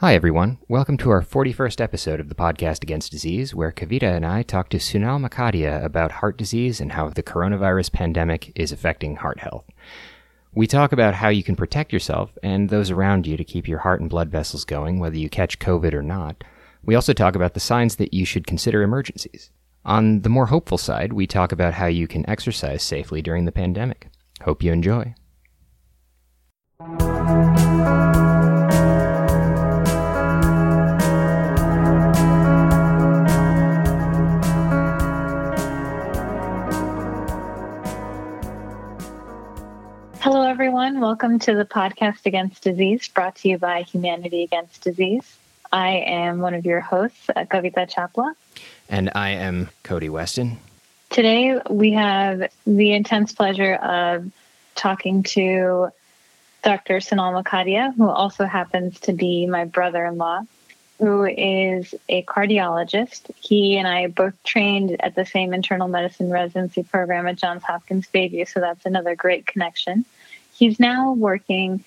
Hi, everyone. Welcome to our 41st episode of the podcast Against Disease, where Kavita and I talk to Sonal Makadia about heart disease and how the coronavirus pandemic is affecting heart health. We talk about how you can protect yourself and those around you to keep your heart and blood vessels going, whether you catch COVID or not. We also talk about the signs that you should consider emergencies. On the more hopeful side, we talk about how you can exercise safely during the pandemic. Hope you enjoy. Everyone. Welcome to the podcast Against Disease, brought to you by Humanity Against Disease. I am one of your hosts, uh, Kavita Chapla. And I am Cody Weston. Today, we have the intense pleasure of talking to Dr. Sonal Makadia, who also happens to be my brother in law, who is a cardiologist. He and I both trained at the same internal medicine residency program at Johns Hopkins Bayview, so that's another great connection. He's now working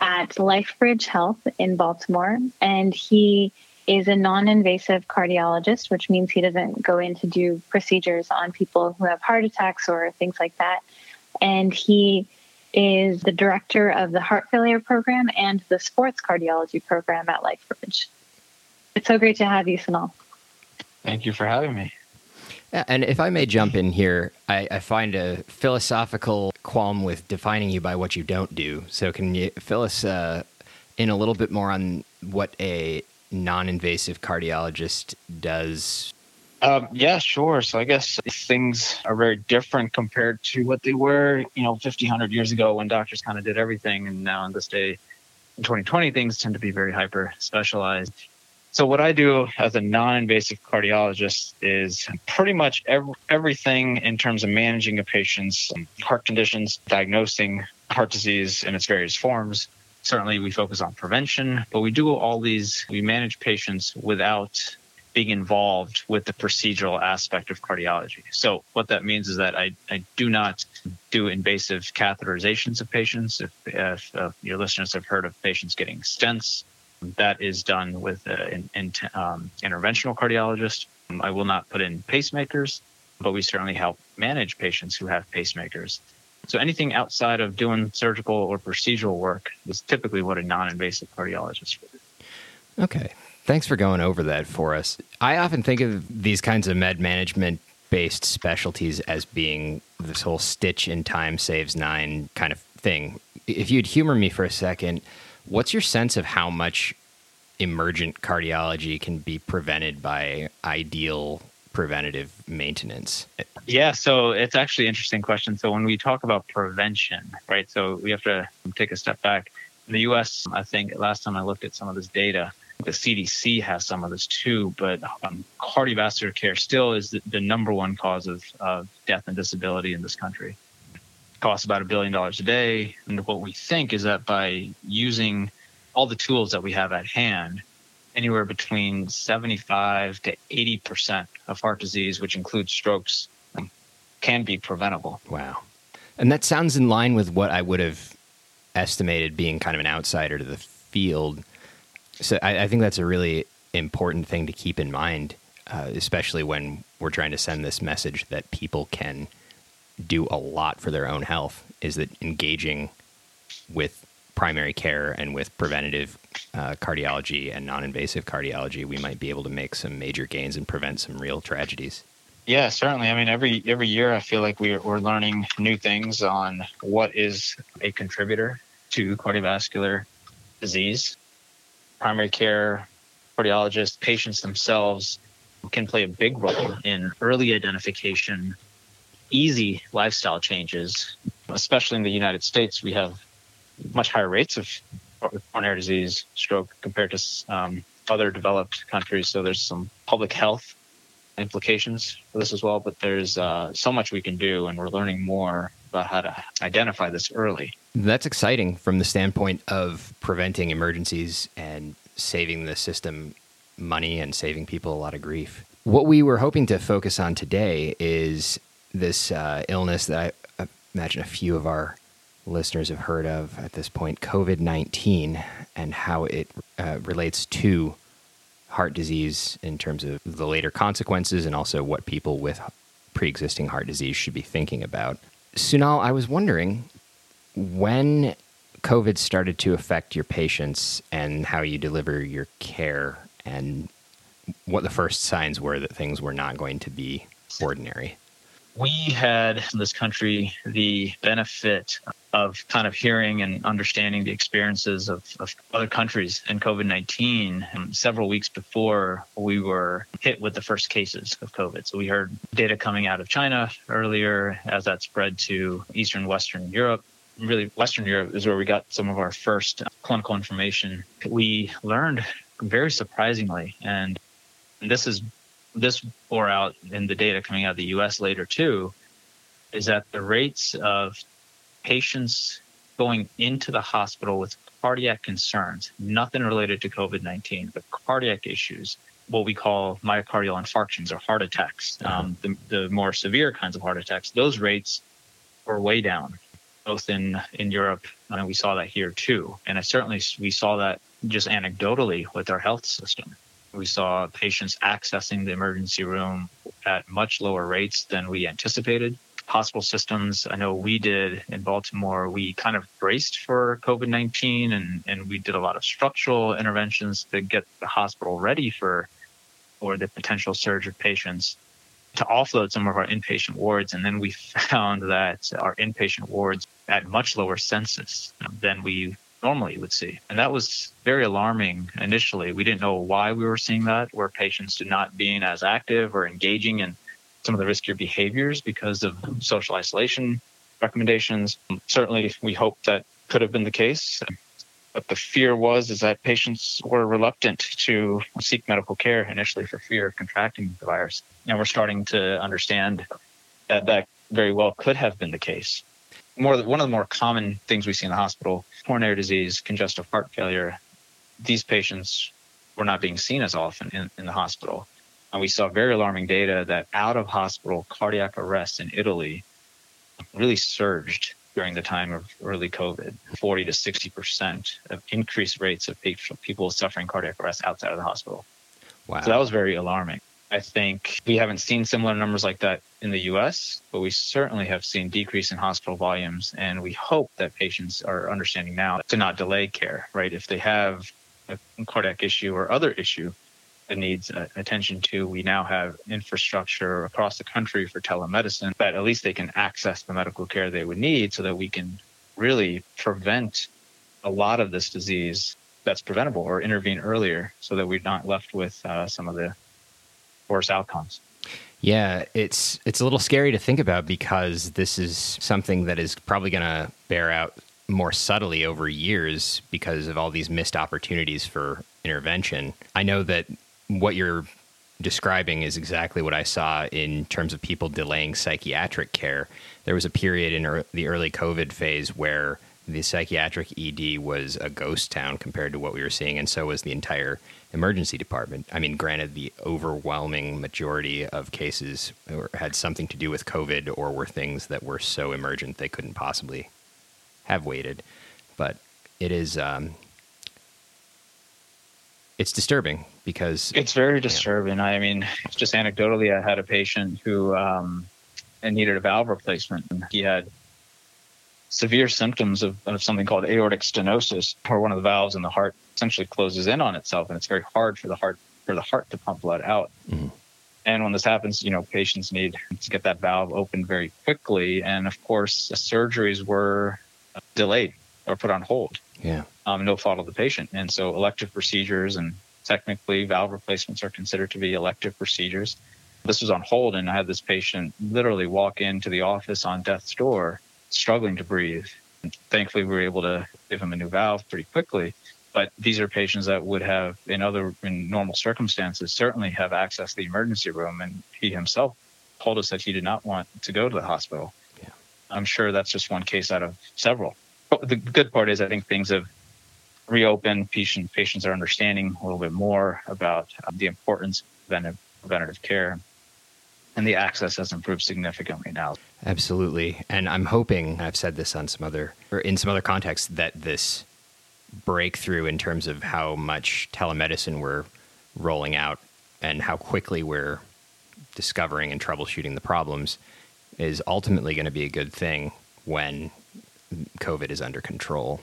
at LifeBridge Health in Baltimore, and he is a non invasive cardiologist, which means he doesn't go in to do procedures on people who have heart attacks or things like that. And he is the director of the heart failure program and the sports cardiology program at LifeBridge. It's so great to have you, Sonal. Thank you for having me. And if I may jump in here, I, I, find a philosophical qualm with defining you by what you don't do. So, can you fill us uh, in a little bit more on what a non invasive cardiologist does? Um, yeah, sure. So, I guess things are very different compared to what they were, you know, 50, 100 years ago when doctors kind of did everything. And now, in this day, in 2020, things tend to be very hyper specialized. So what I do as a non-invasive cardiologist is pretty much every, everything in terms of managing a patient's heart conditions, diagnosing heart disease in its various forms. Certainly we focus on prevention, but we do all these, we manage patients without being involved with the procedural aspect of cardiology. So what that means is that I, I do not do invasive catheterizations of patients. If, if uh, your listeners have heard of patients getting stents, that is done with an, um, interventional cardiologist. I will not put in pacemakers, but we certainly help manage patients who have pacemakers. So anything outside of doing surgical or procedural work is typically what a non-invasive cardiologist would do. Okay. Thanks for going over that for us. I often think of these kinds of med management based specialties as being this whole stitch in time saves nine kind of thing. If you'd humor me for a second, What's your sense of how much emergent cardiology can be prevented by ideal preventative maintenance? Yeah, so it's actually an interesting question. So when we talk about prevention, right? So we have to take a step back. In the US, I think last time I looked at some of this data, the CDC has some of this too, but um, cardiovascular care still is the, the number one cause of, of death and disability in this country costs about a billion dollars a day. And what we think is that by using all the tools that we have at hand, anywhere between 75 to 80% of heart disease, which includes strokes, can be preventable. Wow. And that sounds in line with what I would have estimated being kind of an outsider to the field. So I, I think that's a really important thing to keep in mind, uh, especially when we're trying to send this message that people can do a lot for their own health is that engaging with primary care and with preventative uh, cardiology and non-invasive cardiology, we might be able to make some major gains and prevent some real tragedies. Yeah, certainly. I mean, every every year I feel like we're we're learning new things on what is a contributor to cardiovascular disease. Primary care cardiologists, patients themselves can play a big role in early identification easy lifestyle changes, especially in the United States, we have much higher rates of coronary disease, stroke compared to um, other developed countries. So there's some public health implications for this as well. But there's uh, so much we can do, and we're learning more about how to identify this early. That's exciting from the standpoint of preventing emergencies and saving the system money and saving people a lot of grief. What we were hoping to focus on today is this uh, illness that I imagine a few of our listeners have heard of at this point, COVID 19. and how it uh, relates to heart disease in terms of the later consequences and also what people with pre existing heart disease should be thinking about. Sonal, I was wondering when COVID started to affect your patients and how you deliver your care and what the first signs were that things were not going to be ordinary we had in this country the benefit of kind of hearing and understanding the experiences of, of other countries in COVID 19 um, several weeks before we were hit with the first cases of COVID. So we heard data coming out of China earlier as that spread to Eastern Western Europe. Really, Western Europe is where we got some of our first clinical information. We learned very surprisingly, and this is this bore out in the data coming out of the US later too, is that the rates of patients going into the hospital with cardiac concerns, nothing related to COVID 19, but cardiac issues, what we call myocardial infarctions or heart attacks, uh-huh. um, the, the more severe kinds of heart attacks, those rates were way down, both in, in Europe, and we saw that here too. And I certainly we saw that just anecdotally with our health system. We saw patients accessing the emergency room at much lower rates than we anticipated. Hospital systems, I know we did in Baltimore, we kind of braced for COVID 19 and, and we did a lot of structural interventions to get the hospital ready for, for the potential surge of patients to offload some of our inpatient wards. And then we found that our inpatient wards at much lower census than we normally you would see. And that was very alarming initially. We didn't know why we were seeing that, where patients did not being as active or engaging in some of the riskier behaviors because of social isolation recommendations. Certainly, we hope that could have been the case. But the fear was is that patients were reluctant to seek medical care initially for fear of contracting the virus. And we're starting to understand that that very well could have been the case more one of the more common things we see in the hospital coronary disease congestive heart failure these patients were not being seen as often in, in the hospital. And we saw very alarming data that out of hospital cardiac arrest in italy really surged during the time of early covid. 40 to 60 percent of increased rates of people suffering cardiac arrest outside of the hospital. Wow. so that was very alarming I think we haven't seen similar numbers like that in the US, but we certainly have seen decrease in hospital volumes. And we hope that patients are understanding now to not delay care, right? If they have a cardiac issue or other issue that needs uh, attention to, we now have infrastructure across the country for telemedicine that at least they can access the medical care they would need so that we can really prevent a lot of this disease that's preventable or intervene earlier so that we're not left with uh, some of the worse outcomes. Yeah, it's it's a little scary to think about because this is something that is probably going to bear out more subtly over years because of all these missed opportunities for intervention. I know that what you're describing is exactly what I saw in terms of people delaying psychiatric care. There was a period in er- the early COVID phase where the psychiatric ED was a ghost town compared to what we were seeing, and so was the entire emergency department. I mean, granted, the overwhelming majority of cases had something to do with COVID or were things that were so emergent they couldn't possibly have waited. But it is, um, it's disturbing because it's very disturbing. I mean, just anecdotally, I had a patient who um, needed a valve replacement. And he had severe symptoms of, of something called aortic stenosis, where one of the valves in the heart essentially closes in on itself, and it's very hard for the heart for the heart to pump blood out. Mm-hmm. And when this happens, you know, patients need to get that valve open very quickly. And of course, surgeries were delayed or put on hold. Yeah. Um, no fault of the patient. And so elective procedures and technically valve replacements are considered to be elective procedures. This was on hold, and I had this patient literally walk into the office on death's door struggling to breathe. And thankfully, we were able to give him a new valve pretty quickly. But these are patients that would have, in other in normal circumstances, certainly have access to the emergency room. And he himself told us that he did not want to go to the hospital. Yeah. I'm sure that's just one case out of several. But the good part is, I think things have reopened. Patient, patients are understanding a little bit more about the importance of preventative, preventative care and the access has improved significantly now. Absolutely. And I'm hoping, I've said this on some other, or in some other contexts, that this breakthrough in terms of how much telemedicine we're rolling out and how quickly we're discovering and troubleshooting the problems is ultimately going to be a good thing when COVID is under control.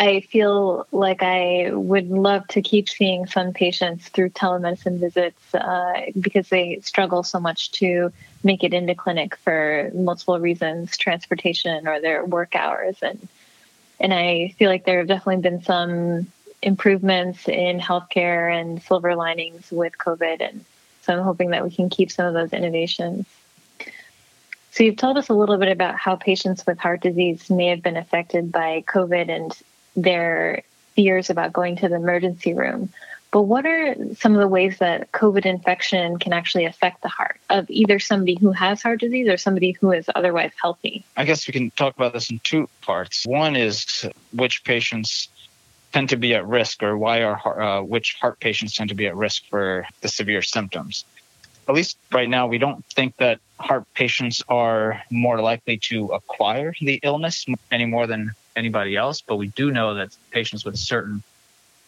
I feel like I would love to keep seeing some patients through telemedicine visits uh, because they struggle so much to make it into clinic for multiple reasons, transportation or their work hours, and and I feel like there have definitely been some improvements in healthcare and silver linings with COVID, and so I'm hoping that we can keep some of those innovations. So you've told us a little bit about how patients with heart disease may have been affected by COVID and their fears about going to the emergency room. But what are some of the ways that COVID infection can actually affect the heart of either somebody who has heart disease or somebody who is otherwise healthy? I guess we can talk about this in two parts. One is which patients tend to be at risk, or why are uh, which heart patients tend to be at risk for the severe symptoms. At least right now, we don't think that heart patients are more likely to acquire the illness any more than anybody else, but we do know that patients with certain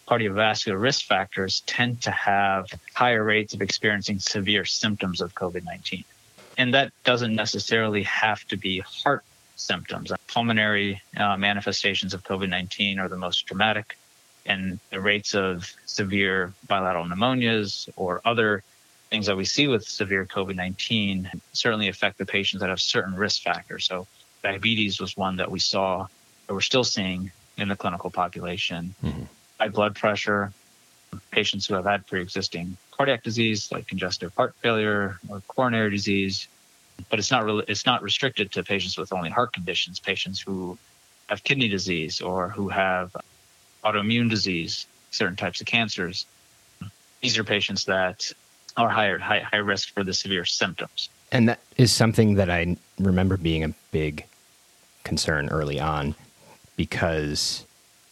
cardiovascular risk factors tend to have higher rates of experiencing severe symptoms of COVID 19. And that doesn't necessarily have to be heart symptoms. Pulmonary uh, manifestations of COVID 19 are the most dramatic, and the rates of severe bilateral pneumonias or other things that we see with severe COVID 19 certainly affect the patients that have certain risk factors. So, diabetes was one that we saw, that we're still seeing in the clinical population. Mm-hmm high blood pressure, patients who have had pre-existing cardiac disease like congestive heart failure or coronary disease. But it's not really it's not restricted to patients with only heart conditions, patients who have kidney disease or who have autoimmune disease, certain types of cancers. These are patients that are higher high, high risk for the severe symptoms. And that is something that I remember being a big concern early on because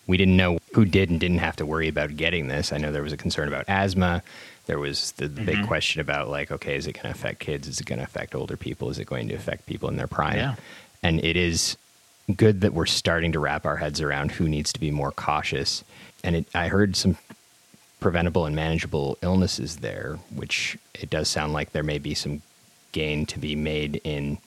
we didn't know who did and didn't have to worry about getting this. I know there was a concern about asthma. There was the, the mm-hmm. big question about like, okay, is it going to affect kids? Is it going to affect older people? Is it going to affect people in their prime? Yeah. And it is good that we're starting to wrap our heads around who needs to be more cautious. And it, I heard some preventable and manageable illnesses there, which it does sound like there may be some gain to be made in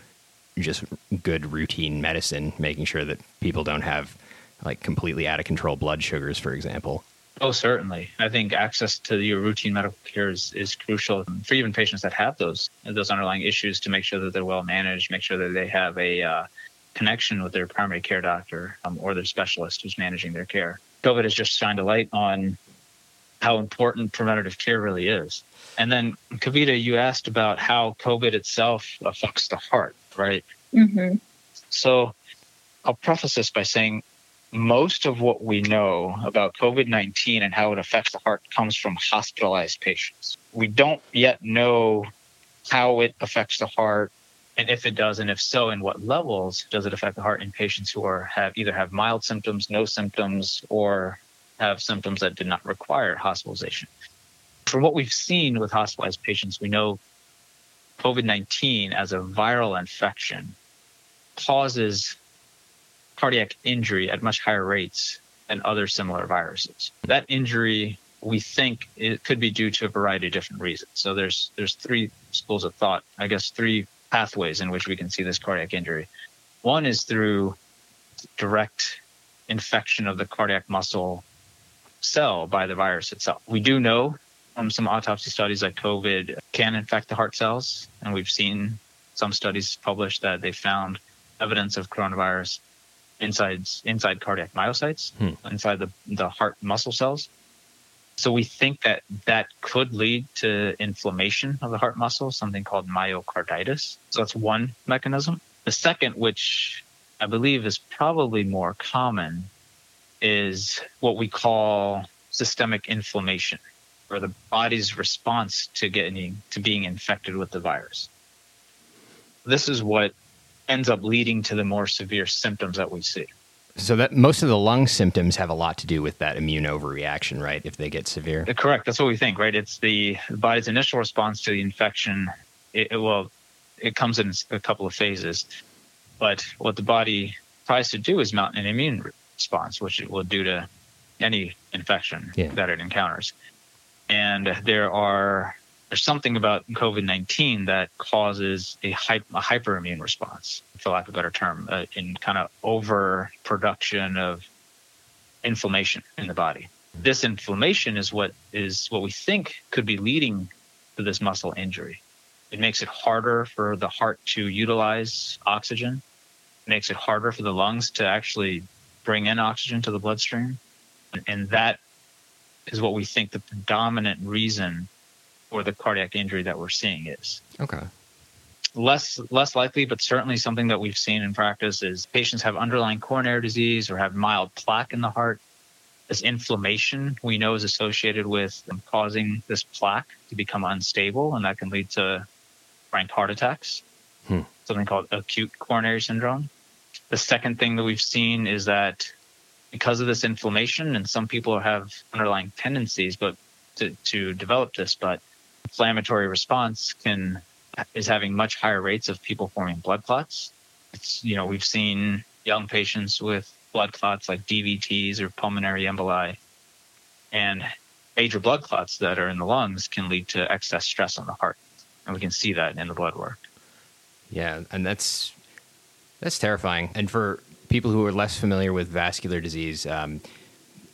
just good routine medicine, making sure that people don't have like completely out of control blood sugars, for example? Oh, certainly. I think access to your routine medical care is, is crucial for even patients that have those those underlying issues to make sure that they're well managed, make sure that they have a uh, connection with their primary care doctor um, or their specialist who's managing their care. COVID has just shined a light on how important preventative care really is. And then, Kavita, you asked about how COVID itself affects the heart, right? Mm-hmm. So I'll preface this by saying most of what we know about COVID 19 and how it affects the heart comes from hospitalized patients. We don't yet know how it affects the heart and if it does and if so in what levels does it affect the heart in patients who are have either have mild symptoms no symptoms or have symptoms that did not require hospitalization from what we've seen with hospitalized patients we know covid-19 as a viral infection causes cardiac injury at much higher rates than other similar viruses. That injury, we think, it could be due to a variety of different reasons. So there's there's three schools of thought, I guess, three pathways in which we can see this cardiac injury. One is through direct infection of the cardiac muscle cell by the virus itself. We do know from some autopsy studies that COVID can infect the heart cells, and we've seen some studies published that they found evidence of coronavirus inside inside cardiac myocytes, hmm. inside the, the heart muscle cells. So we think that that could lead to inflammation of the heart muscle, something called myocarditis. So that's one mechanism. The second, which I believe is probably more common, is what we call systemic inflammation, or the body's response to getting to being infected with the virus. This is what ends up leading to the more severe symptoms that we see. So that most of the lung symptoms have a lot to do with that immune overreaction, right? If they get severe. Uh, correct. That's what we think, right? It's the, body's initial response to the infection. It, it, well, it comes in a couple of phases, but what the body tries to do is mount an immune response, which it will do to any infection Yeah. that it encounters. And there are there's something about COVID nineteen that causes a, hy- a hyperimmune response, for lack of a better term, uh, in kind of overproduction of inflammation in the body. This inflammation is what is what we think could be leading to this muscle injury. It makes it harder for the heart to utilize oxygen. It makes it harder for the lungs to actually bring in oxygen to the bloodstream. And that is what we think the predominant reason for the cardiac injury that we're seeing is. Okay. Less less likely, but certainly something that we've seen in practice is patients have underlying coronary disease or have mild plaque in the heart. This inflammation we know is associated with causing this plaque to become unstable, and that can lead to frank heart attacks, Hmm. something called acute coronary syndrome. The second thing that we've seen is that because of this inflammation, and some people have underlying tendencies, but to, to develop this, but inflammatory response can is having much higher rates of people forming blood clots. It's you know we've seen young patients with blood clots like DVTs or pulmonary emboli, and major blood clots that are in the lungs can lead to excess stress on the heart, and we can see that in the blood work. Yeah, and that's that's terrifying. And for people who are less familiar with vascular disease, um,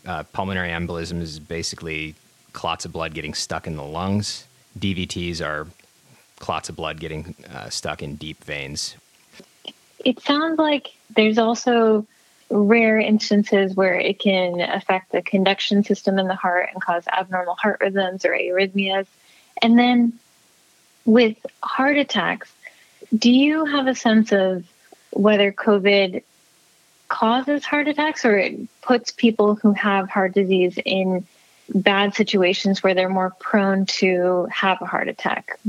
uh, pulmonary embolism is basically clots of blood getting stuck in the lungs. DVTs are clots of blood getting uh, stuck in deep veins. It sounds like there's also rare instances where it can affect the conduction system in the heart and cause abnormal heart rhythms or arrhythmias. And then with heart attacks, do you have a sense of whether COVID causes heart attacks or it puts people who have heart disease in bad situations where they're more prone to have a heart attack?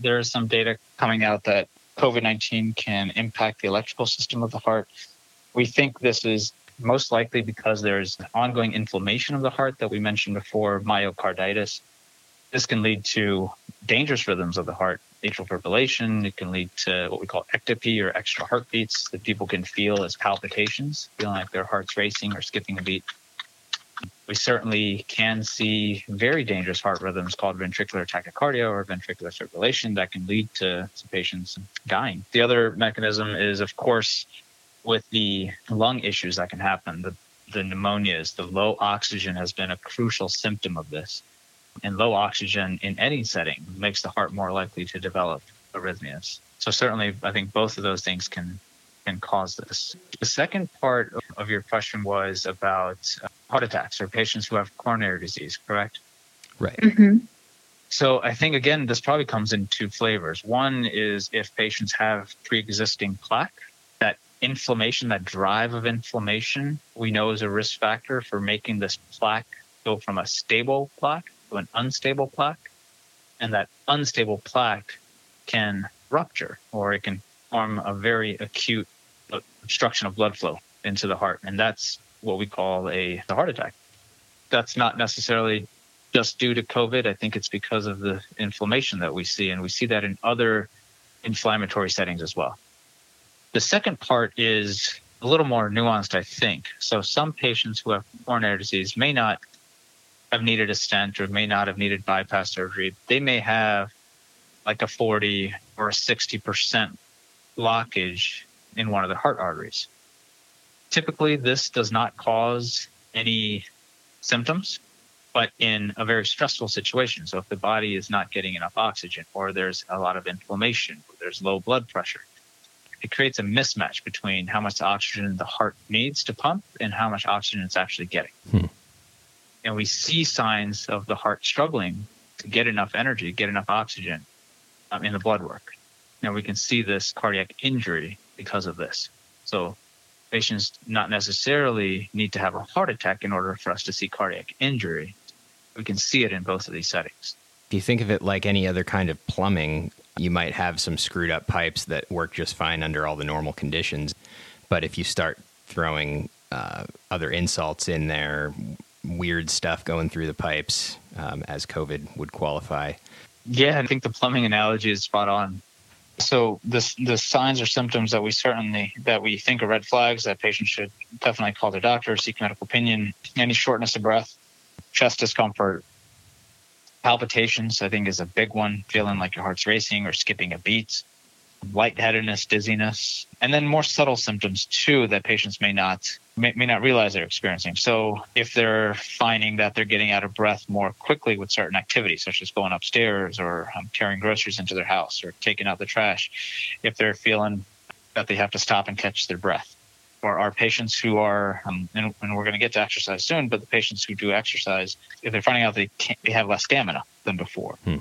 There is some data coming out that COVID 19 can impact the electrical system of the heart. We think this is most likely because there's ongoing inflammation of the heart that we mentioned before, myocarditis. This can lead to dangerous rhythms of the heart, atrial fibrillation. It can lead to what we call ectopy or extra heartbeats that people can feel as palpitations, feeling like their heart's racing or skipping a beat. We certainly can see very dangerous heart rhythms called ventricular tachycardia or ventricular fibrillation that can lead to some patients dying. The other mechanism is, of course, with the lung issues that can happen, the, the pneumonias, the low oxygen has been a crucial symptom of this. And low oxygen in any setting makes the heart more likely to develop arrhythmias. So certainly, I think both of those things can can cause this. The second part of your question was about uh, heart attacks or patients who have coronary disease, correct? Right. Mm-hmm. So I think again, this probably comes in two flavors. One is if patients have pre-existing plaque, that inflammation, that drive of inflammation, we know is a risk factor for making this plaque go from a stable plaque to an unstable plaque. And that unstable plaque can rupture or it can form a very acute obstruction of blood flow into the heart. And that's what we call a, a heart attack. That's not necessarily just due to COVID. I think it's because of the inflammation that we see, and we see that in other inflammatory settings as well. The second part is a little more nuanced, I think. So some patients who have coronary disease may not have needed a stent or may not have needed bypass surgery. They may have like a 40 or a 60% blockage in one of the heart arteries. Typically, this does not cause any symptoms, but in a very stressful situation. So, if the body is not getting enough oxygen, or there's a lot of inflammation, or there's low blood pressure, it creates a mismatch between how much oxygen the heart needs to pump and how much oxygen it's actually getting. Hmm. And we see signs of the heart struggling to get enough energy, get enough oxygen um, in the blood work. Now we can see this cardiac injury because of this. So patients not necessarily need to have a heart attack in order for us to see cardiac injury. We can see it in both of these settings. If you think of it like any other kind of plumbing, you might have some screwed up pipes that work just fine under all the normal conditions. But if you start throwing uh, other insults in there, weird stuff going through the pipes, um, as COVID would qualify. Yeah, I think the plumbing analogy is spot on. So this the signs or symptoms that we certainly that we think are red flags that patients should definitely call their doctor, seek medical opinion. Any shortness of breath, chest discomfort, palpitations, I think is a big one. Feeling like your heart's racing or skipping a beat, lightheadedness, dizziness, and then more subtle symptoms too that patients may not may, may not realize they're experiencing. So if they're finding that they're getting out of breath more quickly with certain activities, such as going upstairs or um, carrying groceries into their house or taking out the trash, if they're feeling that they have to stop and catch their breath. Or our patients who are, um, and, and, we're going to get to exercise soon, but the patients who do exercise, if they're finding out they they have less stamina than before, hmm.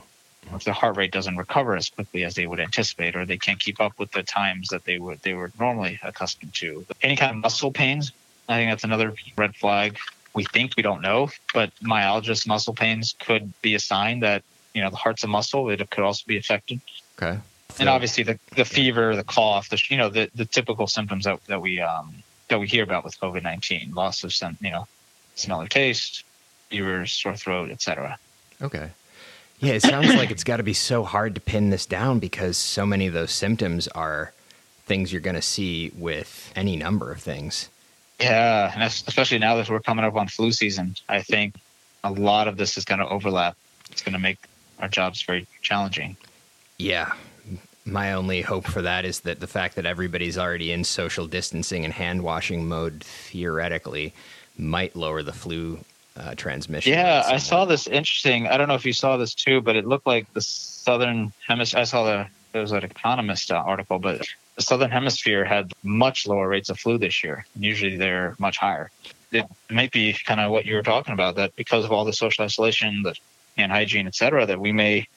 If the heart rate doesn't recover as quickly as they would anticipate, or they can't keep up with the times that they would they were normally accustomed to, any kind of muscle pains, I think that's another red flag. We think we don't know, but myalgias, muscle pains could be a sign that you know the heart's a muscle. It could also be affected. Okay. And obviously the the fever, the cough, the you know the the typical symptoms that that we um that we hear about with COVID nineteen, loss of some you know smell or taste, fevers, sore throat, etc. Okay. Yeah, it sounds like it's got to be so hard to pin this down because so many of those symptoms are things you're going to see with any number of things. Yeah, and especially now that we're coming up on flu season, I think a lot of this is going to overlap. It's going to make our jobs very challenging. Yeah. My only hope for that is that the fact that everybody's already in social distancing and hand washing mode theoretically might lower the flu uh, transmission. Yeah, I saw this interesting. I don't know if you saw this too, but it looked like the southern hemisphere. I saw the there was an economist uh, article, but the southern hemisphere had much lower rates of flu this year. Usually they're much higher. It might be kind of what you were talking about that because of all the social isolation, the hand hygiene, et cetera, that we may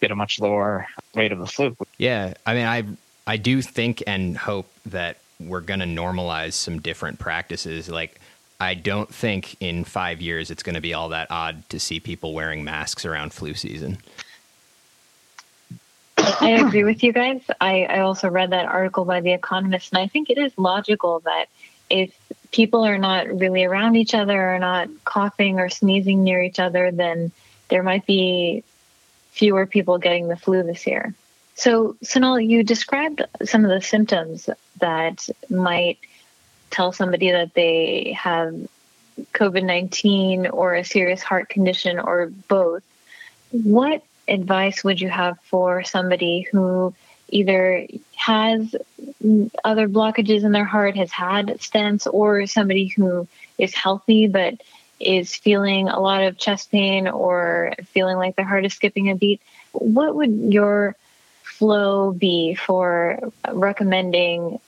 get a much lower rate of the flu. Yeah, I mean, I I do think and hope that we're going to normalize some different practices. Like, I don't think in five years it's going to be all that odd to see people wearing masks around flu season. I agree with you guys. I, I also read that article by The Economist, and I think it is logical that if people are not really around each other or not coughing or sneezing near each other, then there might be fewer people getting the flu this year. So, Sonal, you described some of the symptoms that might tell somebody that they have COVID 19 or a serious heart condition or both. What advice would you have for somebody who either has other blockages in their heart, has had stents, or somebody who is healthy but is feeling a lot of chest pain or feeling like their heart is skipping a beat? What would your flow be for recommending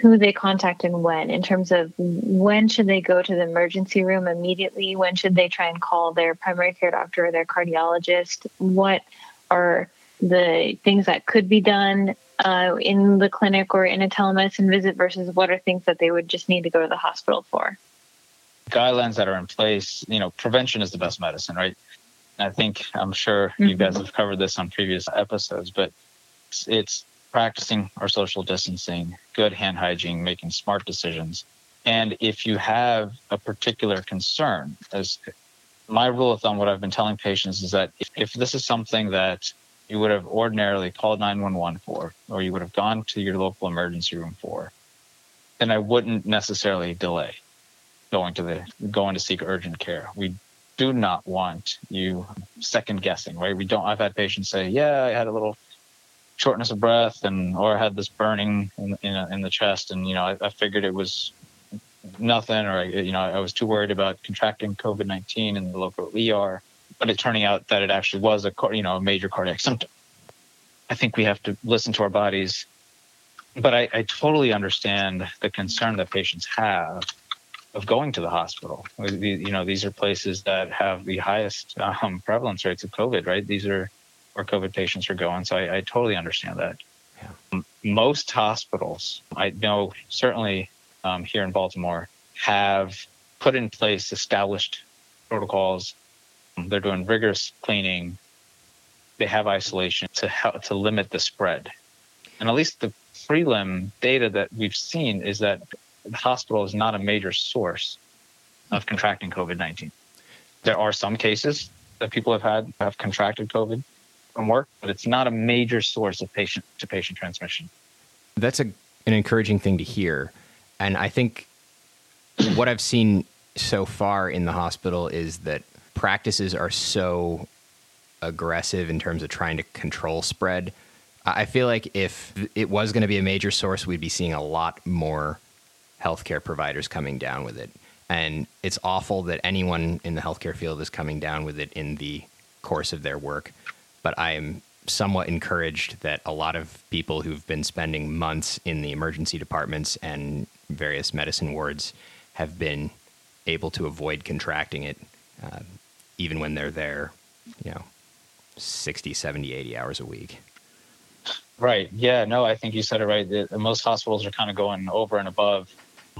who they contact and when in terms of when should they go to the emergency room immediately? When should they try and call their primary care doctor or their cardiologist? What are the things that could be done uh, in the clinic or in a telemedicine visit versus what are things that they would just need to go to the hospital for? Guidelines that are in place you know prevention is the best medicine right? I think i'm sure mm-hmm. you guys have covered this on previous episodes but it's, it's practicing our social distancing, good hand hygiene, making smart decisions. And if you have a particular concern, as my rule of thumb, what I've been telling patients is that if, if this is something that you would have ordinarily called 911 for, or you would have gone to your local emergency room for, then I wouldn't necessarily delay going to the going to seek urgent care. We do not want you second guessing, right? We don't. I've had patients say, "Yeah, I had a little shortness of breath and or I had this burning in in, in the chest and you know I, I, figured it was nothing or you know I was too worried about contracting COVID nineteen in the local ER, but it turning out that it actually was a you know a major cardiac symptom. I think we have to listen to our bodies, but I, I totally understand the concern that patients have of going to the hospital. You know, these are places that have the highest um, prevalence rates of COVID, right? These are where COVID patients are going. So I, I totally understand that. Yeah. Most hospitals, I know certainly um, here in Baltimore, have put in place established protocols. They're doing rigorous cleaning. They have isolation to help to limit the spread. And at least the prelim data that we've seen is that the hospital is not a major source of contracting COVID 19. There are some cases that people have had have contracted COVID, from work, but it's not a major source of patient to patient transmission. That's a, an encouraging thing to hear. And I think what I've seen so far in the hospital is that practices are so aggressive in terms of trying to control spread. I feel like if it was going to be a major source, we'd be seeing a lot more healthcare providers coming down with it. And it's awful that anyone in the healthcare field is coming down with it in the course of their work. But I am somewhat encouraged that a lot of people who've been spending months in the emergency departments and various medicine wards have been able to avoid contracting it, uh, even when they're there, you know, 60, 70, 80 hours a week. Right. Yeah. No, I think you said it right. The, most hospitals are kind of going over and above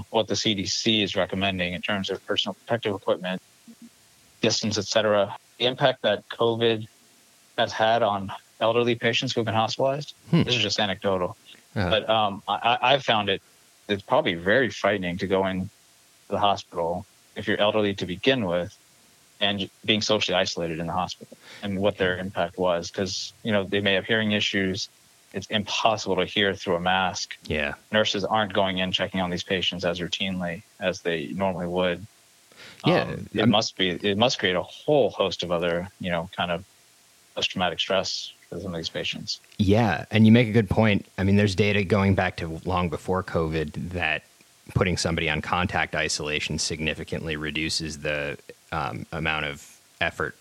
what the CDC is recommending in terms of personal protective equipment, distance, et cetera. The impact that COVID has had on elderly patients who have been hospitalized. Hmm. This is just anecdotal, uh-huh. but um, I, I've found it. It's probably very frightening to go in the hospital if you're elderly to begin with and being socially isolated in the hospital and what their impact was because you know they may have hearing issues it's impossible to hear through a mask yeah nurses aren't going in checking on these patients as routinely as they normally would yeah um, it I'm, must be it must create a whole host of other you know kind of post-traumatic stress for some of these patients yeah and you make a good point i mean there's data going back to long before covid that putting somebody on contact isolation significantly reduces the um, amount of effort.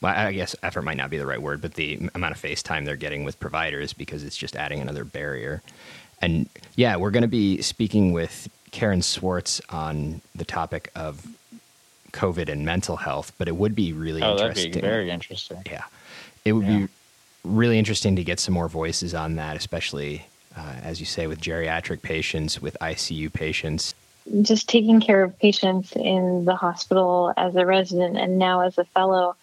Well, I guess effort might not be the right word, but the amount of face time they're getting with providers because it's just adding another barrier. And yeah, we're going to be speaking with Karen Swartz on the topic of COVID and mental health, but it would be really oh, interesting. That'd be very interesting. Yeah. It would yeah. be really interesting to get some more voices on that, especially uh, as you say, with geriatric patients, with ICU patients. Just taking care of patients in the hospital as a resident and now as a fellow,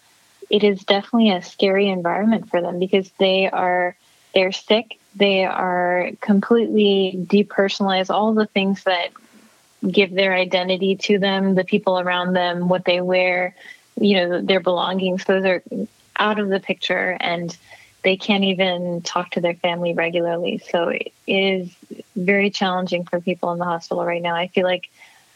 it is definitely a scary environment for them because they are they're sick, they are completely depersonalized, all the things that give their identity to them, the people around them, what they wear, you know, their belongings, those are out of the picture and they can't even talk to their family regularly. So it is very challenging for people in the hospital right now. I feel like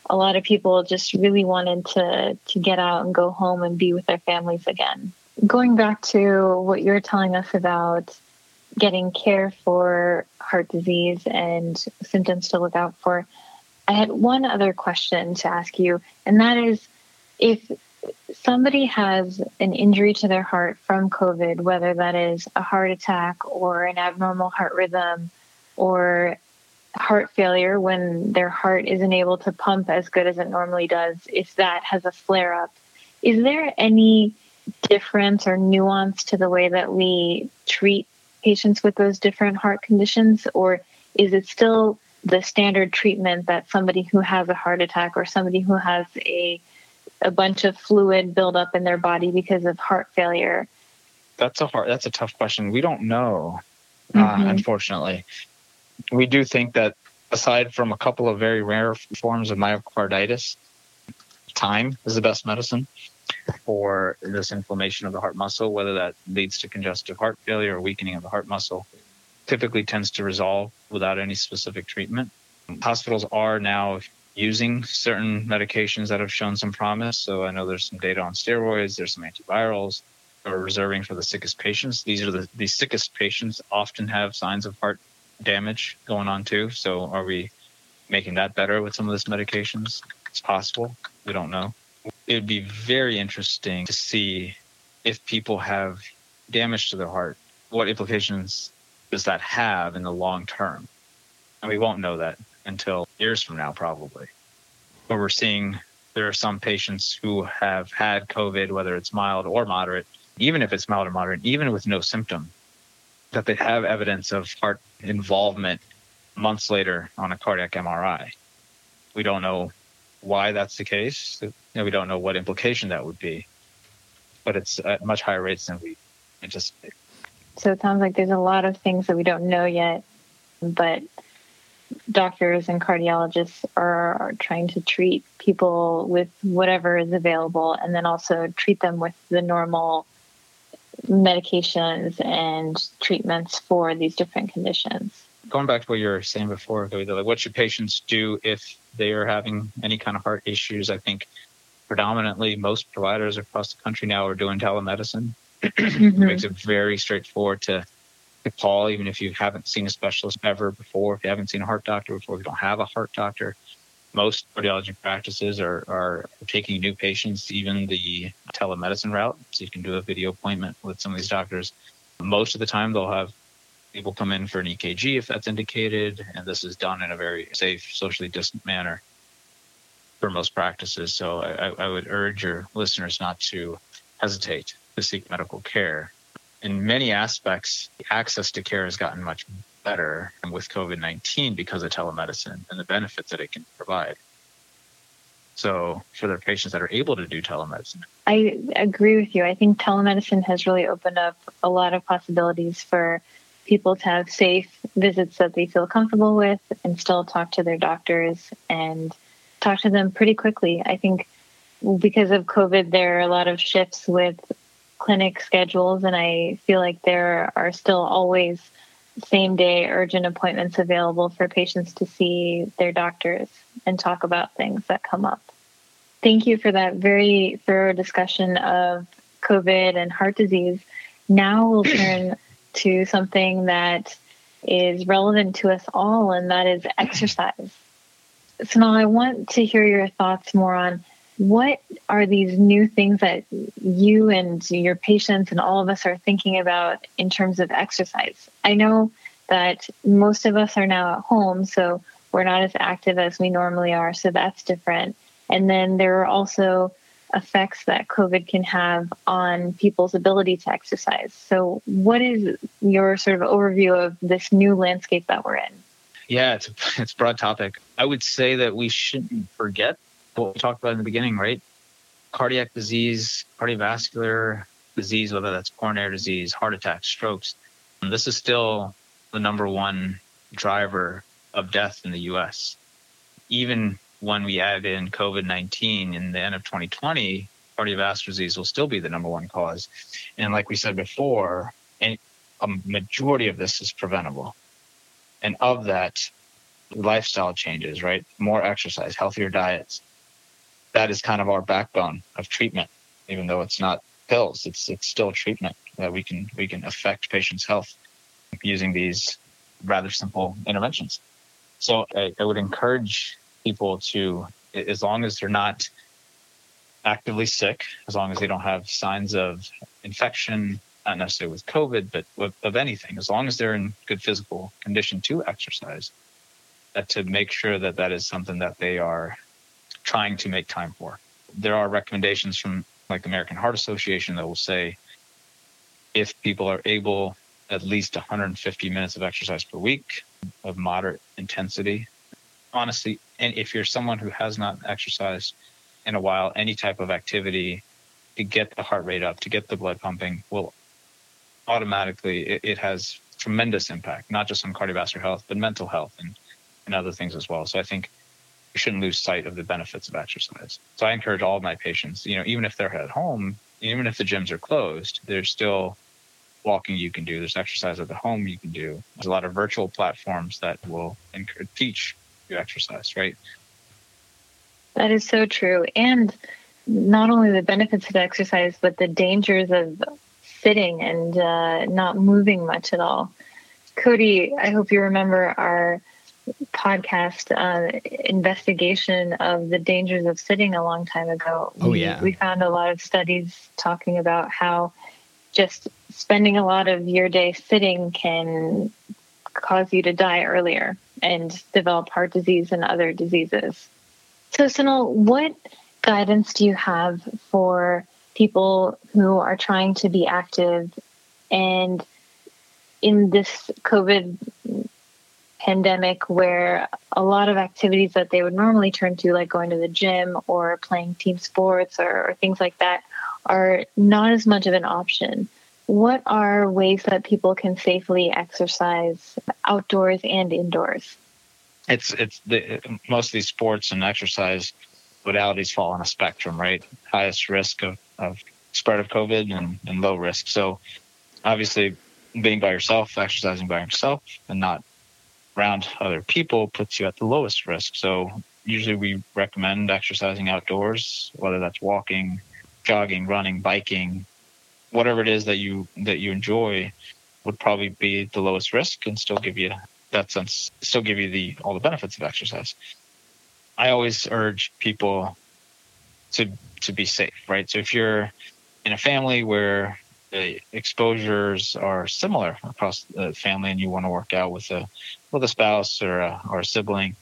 a lot of people just really wanted to to get out and go home and be with their families again. Going back to what you're telling us about getting care for heart disease and symptoms to look out for, I had one other question to ask you, and that is if somebody has an injury to their heart from COVID, whether that is a heart attack or an abnormal heart rhythm or heart failure when their heart isn't able to pump as good as it normally does, if that has a flare up, is there any difference or nuance to the way that we treat patients with those different heart conditions? Or is it still the standard treatment that somebody who has a heart attack or somebody who has a a bunch of fluid buildup in their body because of heart failure? That's a hard. That's a tough question. We don't know, uh, mm-hmm. uh, unfortunately. We do think that aside from a couple of very rare forms of myocarditis, time is the best medicine for this inflammation of the heart muscle, whether that leads to congestive heart failure or weakening of the heart muscle. Typically tends to resolve without any specific treatment. Hospitals are now using certain medications that have shown some promise. So I know there's some data on steroids, there's some antivirals are reserving for the sickest patients. These are the, the sickest patients often have signs of heart damage going on too. So are we making that better with some of these medications? It's possible. We don't know. It would be very interesting to see if people have damage to their heart. What implications does that have in the long term? And we won't know that until years from now, probably. But we're seeing there are some patients who have had COVID, whether it's mild or moderate, even if it's mild or moderate, even with no symptom, that they have evidence of heart involvement months later on a cardiac MRI. We don't know why that's the case. Know, we don't know what implication that would be, but it's at much higher rates than we anticipate. So it sounds like there's a lot of things that we don't know yet, but doctors and cardiologists are, are, trying to treat people with whatever is available and then also treat them with the normal medications and treatments for these different conditions. Going back to what you were saying before, like what should patients do if they are having any kind of heart issues? I think predominantly most providers across the country now are doing telemedicine. It makes it very straightforward to, to call, even if you haven't seen a specialist ever before, if you haven't seen a heart doctor before, if you don't have a heart doctor. Most cardiology practices are, are taking new patients, even the telemedicine route. So you can do a video appointment with some of these doctors. Most of the time, they'll have people come in for an EKG if that's indicated, and this is done in a very safe, socially distant manner for most practices. So I, I would urge your listeners not to hesitate to seek medical care. In many aspects, access to care has gotten much better with COVID 19 because of telemedicine and the benefits that it can provide. So, for the patients that are able to do telemedicine, I agree with you. I think telemedicine has really opened up a lot of possibilities for people to have safe visits that they feel comfortable with and still talk to their doctors and talk to them pretty quickly. I think because of COVID, there are a lot of shifts with clinic schedules, and I feel like there are still always same day urgent appointments available for patients to see their doctors and talk about things that come up. Thank you for that very thorough discussion of COVID and heart disease. Now we'll turn to something that is relevant to us all, and that is exercise. So now I want to hear your thoughts more on what are these new things that you and your patients and all of us are thinking about in terms of exercise? I know that most of us are now at home, so we're not as active as we normally are, so that's different. And then there are also effects that COVID can have on people's ability to exercise. So, what is your sort of overview of this new landscape that we're in? Yeah, it's a, it's a broad topic. I would say that we shouldn't forget what we talked about in the beginning, right? Cardiac disease, cardiovascular disease, whether that's coronary disease, heart attacks, strokes. This is still the number one driver of death in the US. Even when we add in COVID 19 in the end of 2020, cardiovascular disease will still be the number one cause. And like we said before, a majority of this is preventable. And of that, lifestyle changes, right? More exercise, healthier diets. That is kind of our backbone of treatment, even though it's not pills. It's it's still treatment that we can we can affect patients' health using these rather simple interventions. So I, I would encourage people to, as long as they're not actively sick, as long as they don't have signs of infection, not necessarily with COVID, but of, of anything, as long as they're in good physical condition to exercise, that to make sure that that is something that they are trying to make time for. There are recommendations from like the American Heart Association that will say if people are able at least 150 minutes of exercise per week of moderate intensity. Honestly, and if you're someone who has not exercised in a while, any type of activity to get the heart rate up, to get the blood pumping, will automatically it, it has tremendous impact, not just on cardiovascular health, but mental health and, and other things as well. So I think you shouldn't lose sight of the benefits of exercise. So I encourage all of my patients, you know, even if they're at home, even if the gyms are closed, there's still walking you can do. There's exercise at the home you can do. There's a lot of virtual platforms that will encourage, teach you exercise, right? That is so true. And not only the benefits of exercise, but the dangers of sitting and uh, not moving much at all. Cody, I hope you remember our podcast uh, investigation of the dangers of sitting a long time ago. Oh, yeah. We, we found a lot of studies talking about how just spending a lot of your day sitting can cause you to die earlier and develop heart disease and other diseases. So, Sonal, what guidance do you have for people who are trying to be active and in this COVID pandemic where a lot of activities that they would normally turn to, like going to the gym or playing team sports or, or things like that, are not as much of an option. What are ways that people can safely exercise outdoors and indoors? It's it's the most of these sports and exercise modalities fall on a spectrum, right? Highest risk of, of spread of COVID and, and low risk. So obviously being by yourself, exercising by yourself and not around other people puts you at the lowest risk. So usually we recommend exercising outdoors, whether that's walking, jogging, running, biking, whatever it is that you that you enjoy would probably be the lowest risk and still give you that sense still give you the all the benefits of exercise. I always urge people to to be safe, right? So if you're in a family where exposures are similar across the family and you want to work out with a with a spouse or a, or a sibling,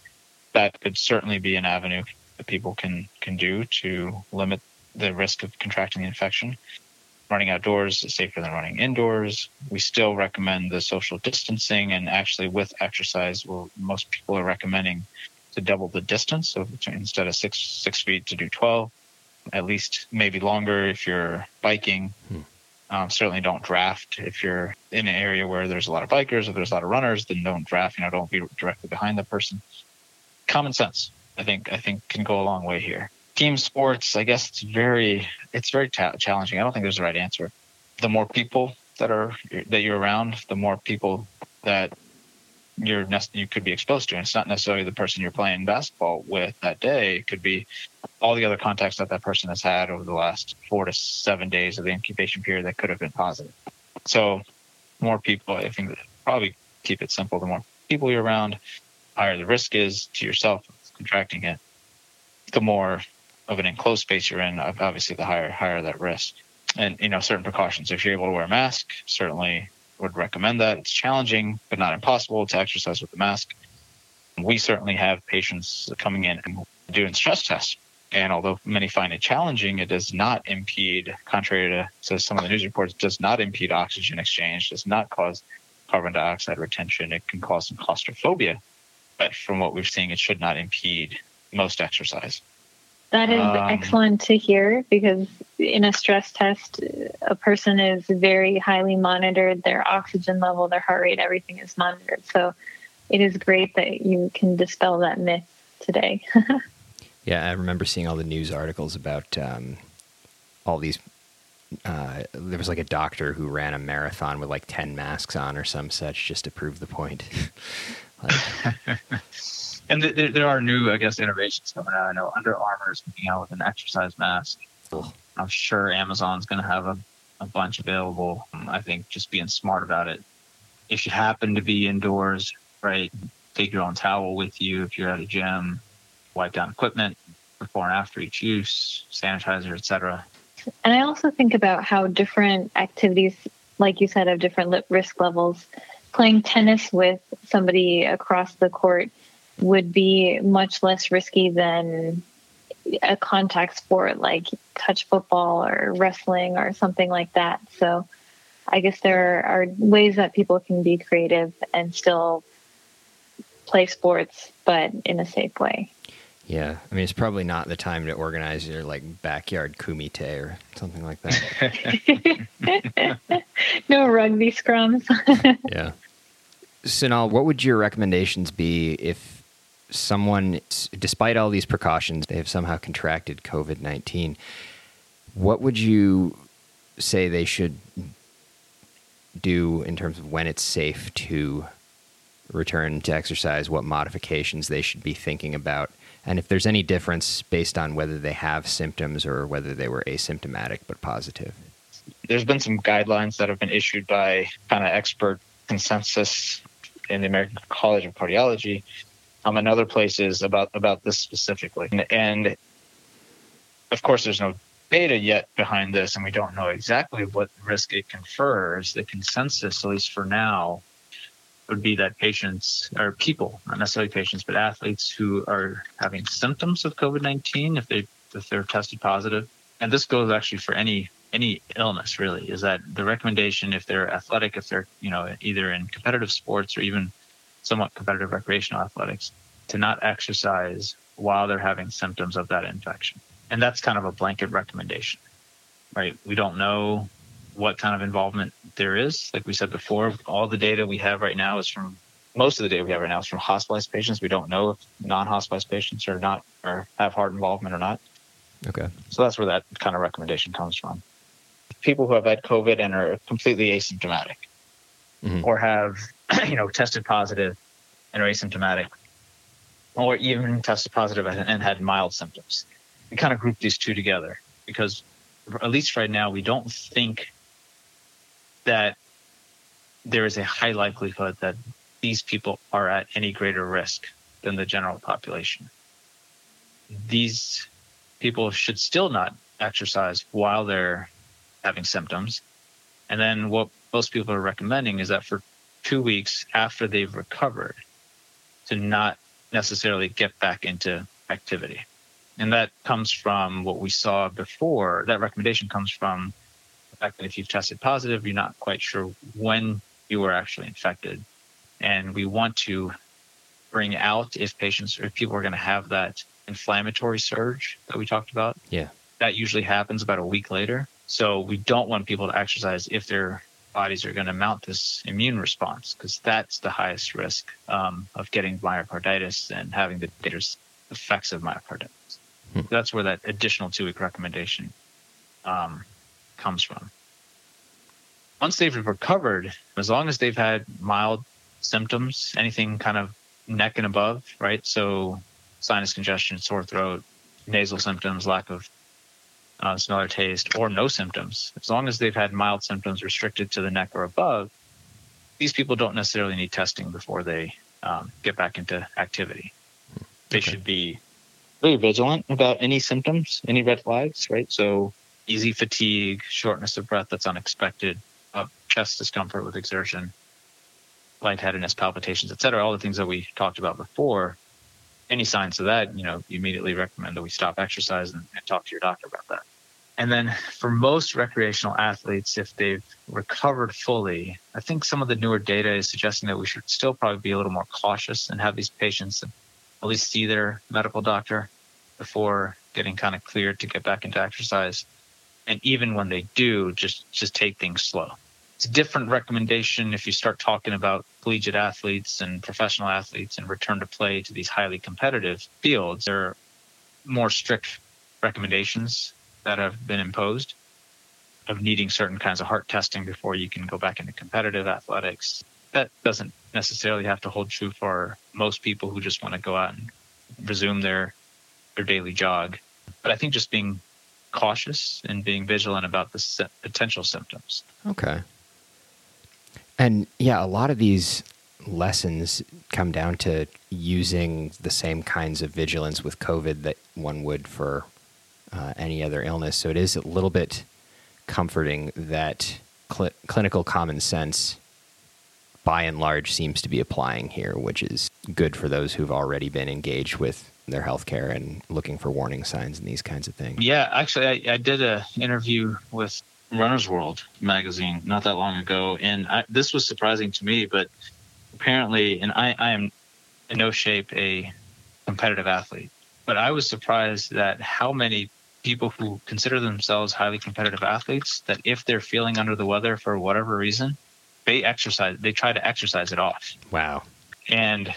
that could certainly be an avenue that people can can do to limit the risk of contracting the infection. Running outdoors is safer than running indoors. We still recommend the social distancing, and actually, with exercise, well, most people are recommending to double the distance. So instead of six six feet, to do twelve, at least maybe longer if you're biking. Hmm. Um, certainly don't draft if you're in an area where there's a lot of bikers or there's a lot of runners. Then don't draft. You know, don't be directly behind the person. Common sense, I think, I think can go a long way here team sports, I guess it's very it's very ta- challenging. I don't think there's the right answer. The more people that are that you're around, the more people that you're you could be exposed to. And it's not necessarily the person you're playing basketball with that day. It could be all the other contacts that that person has had over the last four to seven days of the incubation period that could have been positive. So, more people. I think probably keep it simple. The more people you're around, higher the risk is to yourself contracting it. The more of an enclosed space you're in, obviously the higher higher that risk. And you know, certain precautions. If you're able to wear a mask, certainly would recommend that. It's challenging, but not impossible to exercise with the mask. We certainly have patients coming in and doing stress tests. And although many find it challenging, it does not impede, contrary to, to some of the news reports, does not impede oxygen exchange, does not cause carbon dioxide retention. It can cause some claustrophobia. But from what we've seen, it should not impede most exercise. That is um, excellent to hear because in a stress test, a person is very highly monitored. Their oxygen level, their heart rate, everything is monitored. So it is great that you can dispel that myth today. yeah, I remember seeing all the news articles about um, all these. Uh, there was like a doctor who ran a marathon with like 10 masks on or some such just to prove the point. like, and there, there are new, I guess, innovations coming out. I know Under Armour is coming out with an exercise mask. Cool. I'm sure Amazon's going to have a, a bunch available. Um, I think just being smart about it. If you happen to be indoors, right, take your own towel with you. If you're at a gym, wipe down equipment before and after each use, sanitizer, etc. And I also think about how different activities, like you said, have different risk levels. Playing tennis with somebody across the court would be much less risky than a contact sport like touch football or wrestling or something like that. So I guess there are ways that people can be creative and still play sports, but in a safe way. Yeah, I mean it's probably not the time to organize your like backyard kumite or something like that. no rugby scrums. yeah. Sonal, what would your recommendations be if someone, despite all these precautions, they have somehow contracted COVID 19, what would you say they should do in terms of when it's safe to return to exercise, what modifications they should be thinking about, and if there's any difference based on whether they have symptoms or whether they were asymptomatic but positive? There's been some guidelines that have been issued by kind of expert consensus in the American College of Cardiology um, and other places about about this specifically. And, and of course, there's no data yet behind this, and we don't know exactly what risk it confers. The consensus, at least for now, would be that patients or people, not necessarily patients, but athletes who are having symptoms of COVID-19, if they if they're tested positive, and this goes actually for any any illness really, is that the recommendation if they're athletic, if they're you know either in competitive sports or even somewhat competitive recreational athletics to not exercise while they're having symptoms of that infection. And that's kind of a blanket recommendation, right? We don't know what kind of involvement there is. Like we said before, all the data we have right now is from most of the data we have right now is from hospitalized patients. We don't know if non-hospitalized patients are not or have heart involvement or not. Okay. So that's where that kind of recommendation comes from. people who have had COVID and are completely asymptomatic, mm-hmm. or have you know tested positive and are asymptomatic, or even tested positive and had mild symptoms. We kind of group these two together because, at least right now, we don't think that there is a high likelihood that these people are at any greater risk than the general population. These people should still not exercise while they're having symptoms. And then what most people are recommending is that for two weeks after they've recovered, to not necessarily get back into activity. And that comes from what we saw before. That recommendation comes from the fact that if you've tested positive, you're not quite sure when you were actually infected. And we want to bring out if patients or if people are going to have that inflammatory surge that we talked about. Yeah. That usually happens about a week later. So we don't want people to exercise if their bodies are going to mount this immune response because that's the highest risk um, of getting myocarditis and having the dangerous effects of myocarditis. Hmm. So that's where that additional two week recommendation um, comes from once they've recovered, as long as they've had mild symptoms, anything kind of neck and above, right? So sinus congestion, sore throat, nasal symptoms, lack of uh, smell or taste, or no symptoms. As long as they've had mild symptoms restricted to the neck or above, these people don't necessarily need testing before they um, get back into activity. They okay. should be very vigilant about any symptoms, any red flags, right? So easy fatigue, shortness of breath that's unexpected, uh, chest discomfort with exertion, lightheadedness, palpitations, etc. All the things that we talked about before. Any signs of that, you know, you immediately recommend that we stop exercise and, and talk to your doctor about that. And then for most recreational athletes, if they've recovered fully, I think some of the newer data is suggesting that we should still probably be a little more cautious and have these patients at least see their medical doctor before getting kind of cleared to get back into exercise. And even when they do, just just take things slow it's a different recommendation if you start talking about collegiate athletes and professional athletes and return to play to these highly competitive fields. There are more strict recommendations that have been imposed of needing certain kinds of heart testing before you can go back into competitive athletics. That doesn't necessarily have to hold true for most people who just want to go out and resume their their daily jog. But I think just being cautious and being vigilant about the potential symptoms. Okay. And yeah, a lot of these lessons come down to using the same kinds of vigilance with COVID that one would for uh, any other illness. So it is a little bit comforting that cl- clinical common sense, by and large, seems to be applying here, which is good for those who've already been engaged with their healthcare and looking for warning signs and these kinds of things. Yeah, actually, I, I did an interview with Runner's World magazine not that long ago, and I, this was surprising to me. But apparently, and I, I am in no shape a competitive athlete, but I was surprised that how many people who consider themselves highly competitive athletes that if they're feeling under the weather for whatever reason, they exercise. They try to exercise it off. Wow. And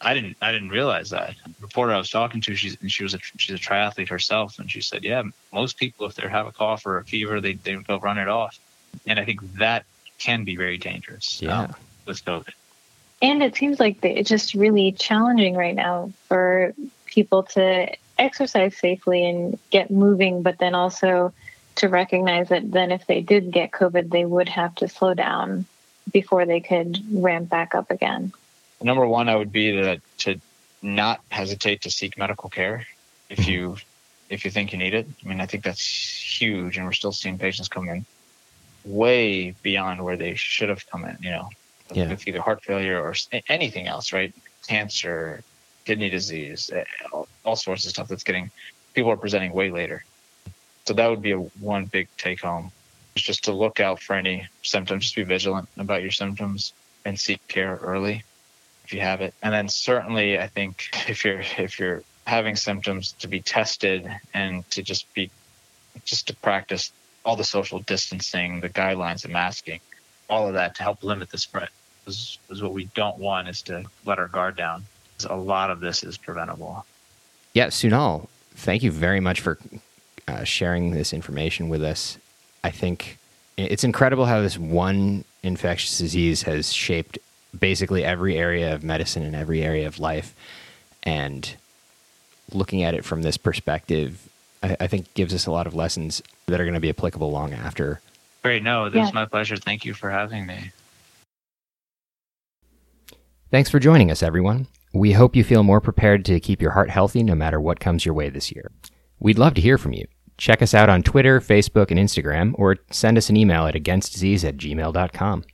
I didn't I didn't realize that. The reporter I was talking to, she's and she was a she's a triathlete herself, and she said, yeah, most people if they have a cough or a fever, they they go run it off, and I think that can be very dangerous. Yeah. Um, with COVID. And it seems like it's just really challenging right now for people to exercise safely and get moving, but then also to recognize that then if they did get COVID, they would have to slow down before they could ramp back up again number one, I would be to to not hesitate to seek medical care if mm-hmm. you if you think you need it. I mean, I think that's huge, and we're still seeing patients come in way beyond where they should have come in. You know, yeah. with either heart failure or anything else, right? Cancer, kidney disease, all, all sorts of stuff that's getting people are presenting way later. So that would be a one big take home. Is just to look out for any symptoms, just be vigilant about your symptoms and seek care early if you have it. And then certainly, I think if you're if you're having symptoms, to be tested and to just be just to practice all the social distancing, the guidelines, the masking, all of that to help limit the spread. Is, is what we don't want is to let our guard down. A lot of this is preventable. Yeah, Sonal, thank you very much for uh, sharing this information with us. I think it's incredible how this one infectious disease has shaped basically every area of medicine and every area of life. And looking at it from this perspective, I, I think gives us a lot of lessons that are going to be applicable long after. Great. No, this yeah. my pleasure. Thank you for having me. Thanks for joining us, everyone. We hope you feel more prepared to keep your heart healthy no matter what comes your way this year. We'd love to hear from you. Check us out on Twitter, Facebook, and Instagram, or send us an email at againstdisease at gmail.com.